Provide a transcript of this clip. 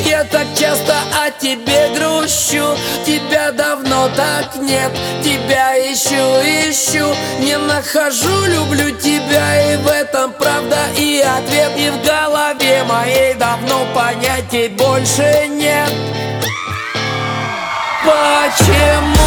Я так часто о тебе грущу. Тебя давно так нет Тебя ищу, ищу. Не нахожу, люблю тебя И в этом правда и ответ. И в голове моей давно понятий больше нет. Почему